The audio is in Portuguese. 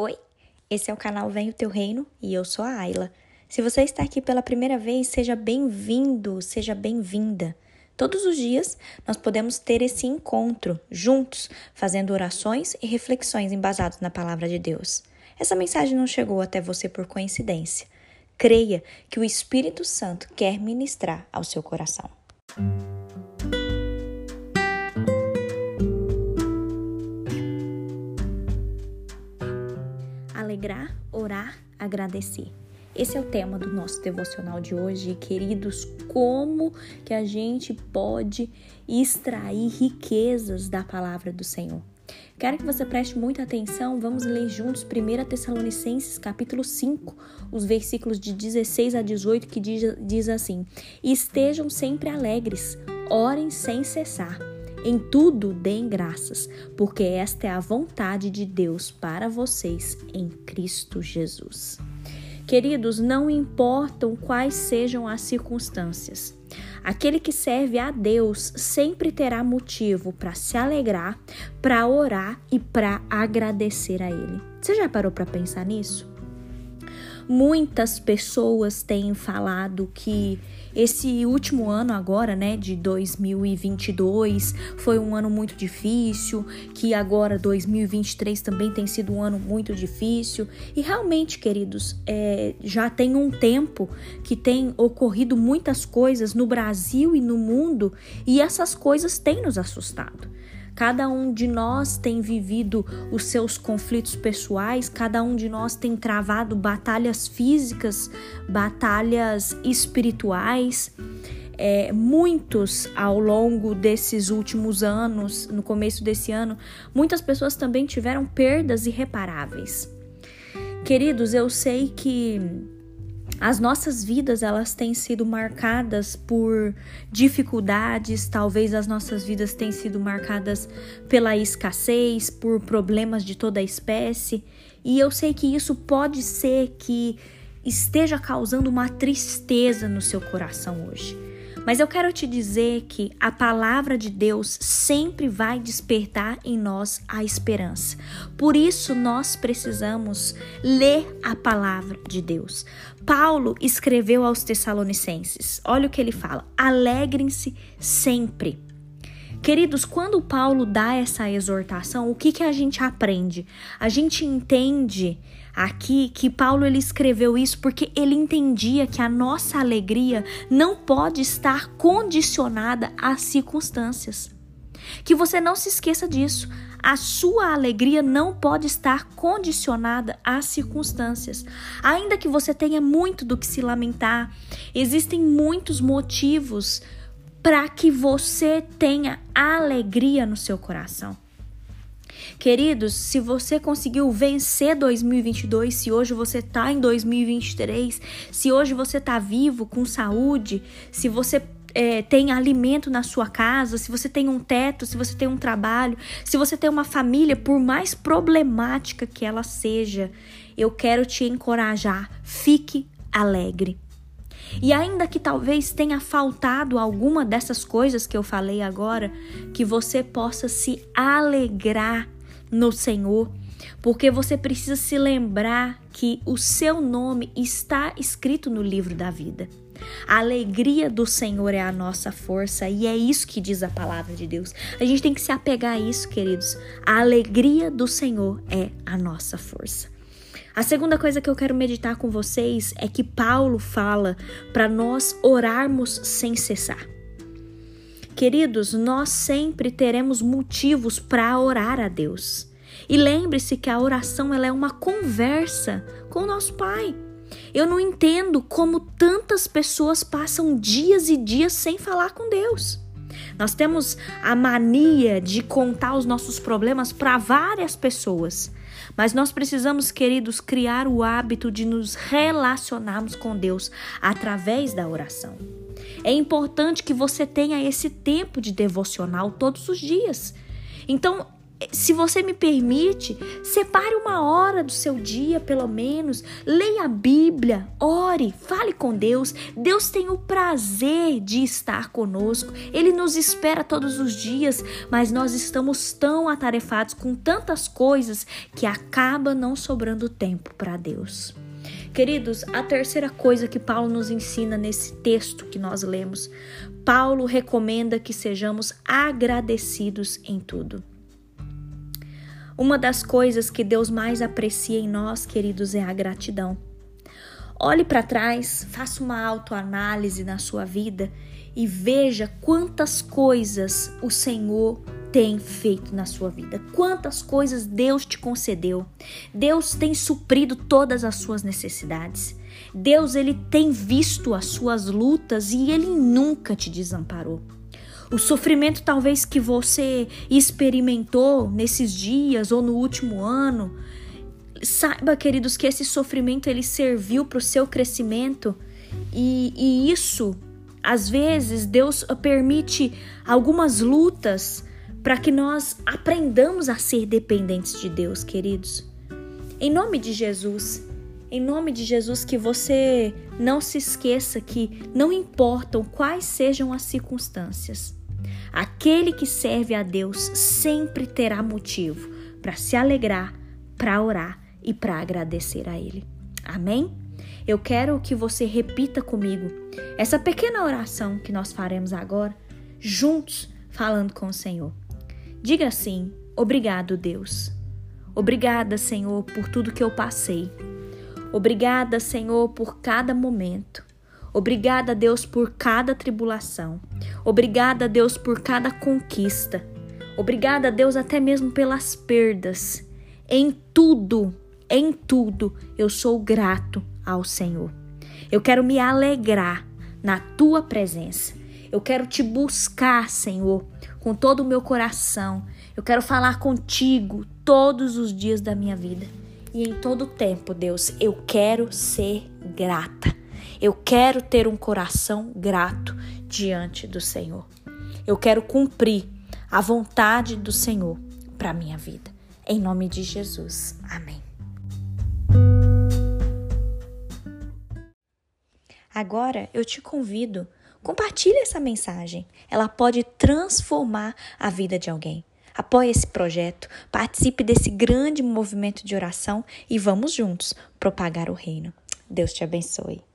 Oi, esse é o canal Vem o Teu Reino e eu sou a Ayla. Se você está aqui pela primeira vez, seja bem-vindo, seja bem-vinda. Todos os dias nós podemos ter esse encontro juntos, fazendo orações e reflexões embasadas na palavra de Deus. Essa mensagem não chegou até você por coincidência. Creia que o Espírito Santo quer ministrar ao seu coração. Alegrar, orar, agradecer. Esse é o tema do nosso devocional de hoje, queridos. Como que a gente pode extrair riquezas da palavra do Senhor? Quero que você preste muita atenção. Vamos ler juntos 1 Tessalonicenses, capítulo 5, os versículos de 16 a 18, que diz, diz assim: Estejam sempre alegres, orem sem cessar. Em tudo deem graças, porque esta é a vontade de Deus para vocês em Cristo Jesus. Queridos, não importam quais sejam as circunstâncias. Aquele que serve a Deus sempre terá motivo para se alegrar, para orar e para agradecer a Ele. Você já parou para pensar nisso? Muitas pessoas têm falado que esse último ano agora, né, de 2022, foi um ano muito difícil, que agora 2023 também tem sido um ano muito difícil. E realmente, queridos, é, já tem um tempo que tem ocorrido muitas coisas no Brasil e no mundo, e essas coisas têm nos assustado. Cada um de nós tem vivido os seus conflitos pessoais, cada um de nós tem travado batalhas físicas, batalhas espirituais. É, muitos ao longo desses últimos anos, no começo desse ano, muitas pessoas também tiveram perdas irreparáveis. Queridos, eu sei que as nossas vidas elas têm sido marcadas por dificuldades, talvez as nossas vidas tenham sido marcadas pela escassez, por problemas de toda a espécie, e eu sei que isso pode ser que esteja causando uma tristeza no seu coração hoje. Mas eu quero te dizer que a palavra de Deus sempre vai despertar em nós a esperança. Por isso nós precisamos ler a palavra de Deus. Paulo escreveu aos Tessalonicenses. Olha o que ele fala: alegrem-se sempre. Queridos, quando Paulo dá essa exortação, o que, que a gente aprende? A gente entende aqui que Paulo ele escreveu isso porque ele entendia que a nossa alegria não pode estar condicionada às circunstâncias. Que você não se esqueça disso. A sua alegria não pode estar condicionada às circunstâncias. Ainda que você tenha muito do que se lamentar, existem muitos motivos para que você tenha alegria no seu coração. Queridos, se você conseguiu vencer 2022, se hoje você está em 2023, se hoje você está vivo, com saúde, se você é, tem alimento na sua casa, se você tem um teto, se você tem um trabalho, se você tem uma família, por mais problemática que ela seja, eu quero te encorajar. Fique alegre. E ainda que talvez tenha faltado alguma dessas coisas que eu falei agora, que você possa se alegrar no Senhor, porque você precisa se lembrar que o seu nome está escrito no livro da vida. A alegria do Senhor é a nossa força e é isso que diz a palavra de Deus. A gente tem que se apegar a isso, queridos. A alegria do Senhor é a nossa força. A segunda coisa que eu quero meditar com vocês é que Paulo fala para nós orarmos sem cessar. Queridos, nós sempre teremos motivos para orar a Deus. E lembre-se que a oração ela é uma conversa com o nosso Pai. Eu não entendo como tantas pessoas passam dias e dias sem falar com Deus. Nós temos a mania de contar os nossos problemas para várias pessoas, mas nós precisamos, queridos, criar o hábito de nos relacionarmos com Deus através da oração. É importante que você tenha esse tempo de devocional todos os dias. Então, se você me permite, separe uma hora do seu dia, pelo menos, leia a Bíblia, ore, fale com Deus. Deus tem o prazer de estar conosco. Ele nos espera todos os dias, mas nós estamos tão atarefados com tantas coisas que acaba não sobrando tempo para Deus. Queridos, a terceira coisa que Paulo nos ensina nesse texto que nós lemos, Paulo recomenda que sejamos agradecidos em tudo. Uma das coisas que Deus mais aprecia em nós, queridos, é a gratidão. Olhe para trás, faça uma autoanálise na sua vida e veja quantas coisas o Senhor tem feito na sua vida, quantas coisas Deus te concedeu. Deus tem suprido todas as suas necessidades. Deus ele tem visto as suas lutas e ele nunca te desamparou. O sofrimento talvez que você experimentou nesses dias ou no último ano, saiba, queridos, que esse sofrimento ele serviu para o seu crescimento e, e isso, às vezes, Deus permite algumas lutas para que nós aprendamos a ser dependentes de Deus, queridos. Em nome de Jesus, em nome de Jesus, que você não se esqueça que não importam quais sejam as circunstâncias, Aquele que serve a Deus sempre terá motivo para se alegrar, para orar e para agradecer a Ele. Amém? Eu quero que você repita comigo essa pequena oração que nós faremos agora, juntos, falando com o Senhor. Diga assim: Obrigado, Deus. Obrigada, Senhor, por tudo que eu passei. Obrigada, Senhor, por cada momento. Obrigada, Deus, por cada tribulação. Obrigada, Deus, por cada conquista. Obrigada, Deus, até mesmo pelas perdas. Em tudo, em tudo, eu sou grato ao Senhor. Eu quero me alegrar na tua presença. Eu quero te buscar, Senhor, com todo o meu coração. Eu quero falar contigo todos os dias da minha vida. E em todo tempo, Deus, eu quero ser grata. Eu quero ter um coração grato diante do Senhor. Eu quero cumprir a vontade do Senhor para minha vida. Em nome de Jesus. Amém. Agora eu te convido, compartilhe essa mensagem. Ela pode transformar a vida de alguém. Apoie esse projeto, participe desse grande movimento de oração e vamos juntos propagar o reino. Deus te abençoe.